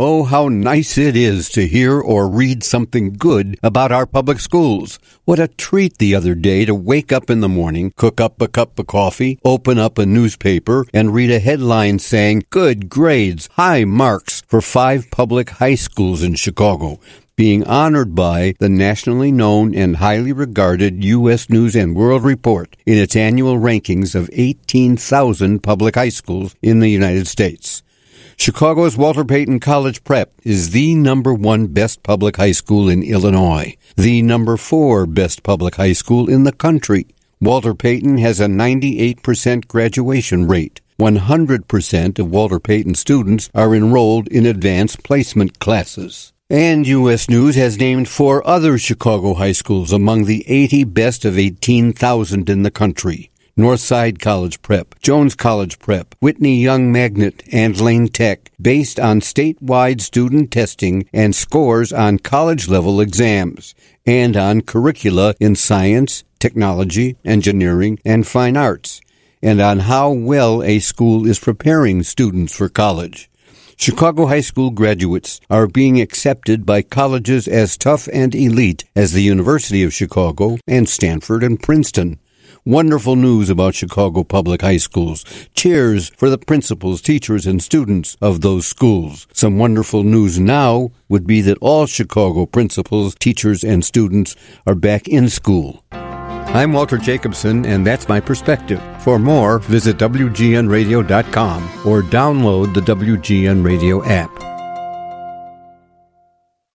Oh, how nice it is to hear or read something good about our public schools. What a treat the other day to wake up in the morning, cook up a cup of coffee, open up a newspaper, and read a headline saying, Good grades, high marks for five public high schools in Chicago being honored by the nationally known and highly regarded U.S. News and World Report in its annual rankings of 18,000 public high schools in the United States. Chicago's Walter Payton College Prep is the number one best public high school in Illinois, the number four best public high school in the country. Walter Payton has a 98% graduation rate. 100% of Walter Payton students are enrolled in advanced placement classes. And U.S. News has named four other Chicago high schools among the 80 best of 18,000 in the country. Northside College Prep, Jones College Prep, Whitney Young Magnet, and Lane Tech, based on statewide student testing and scores on college level exams, and on curricula in science, technology, engineering, and fine arts, and on how well a school is preparing students for college. Chicago high school graduates are being accepted by colleges as tough and elite as the University of Chicago and Stanford and Princeton. Wonderful news about Chicago public high schools. Cheers for the principals, teachers, and students of those schools. Some wonderful news now would be that all Chicago principals, teachers, and students are back in school. I'm Walter Jacobson, and that's my perspective. For more, visit WGNRadio.com or download the WGN Radio app.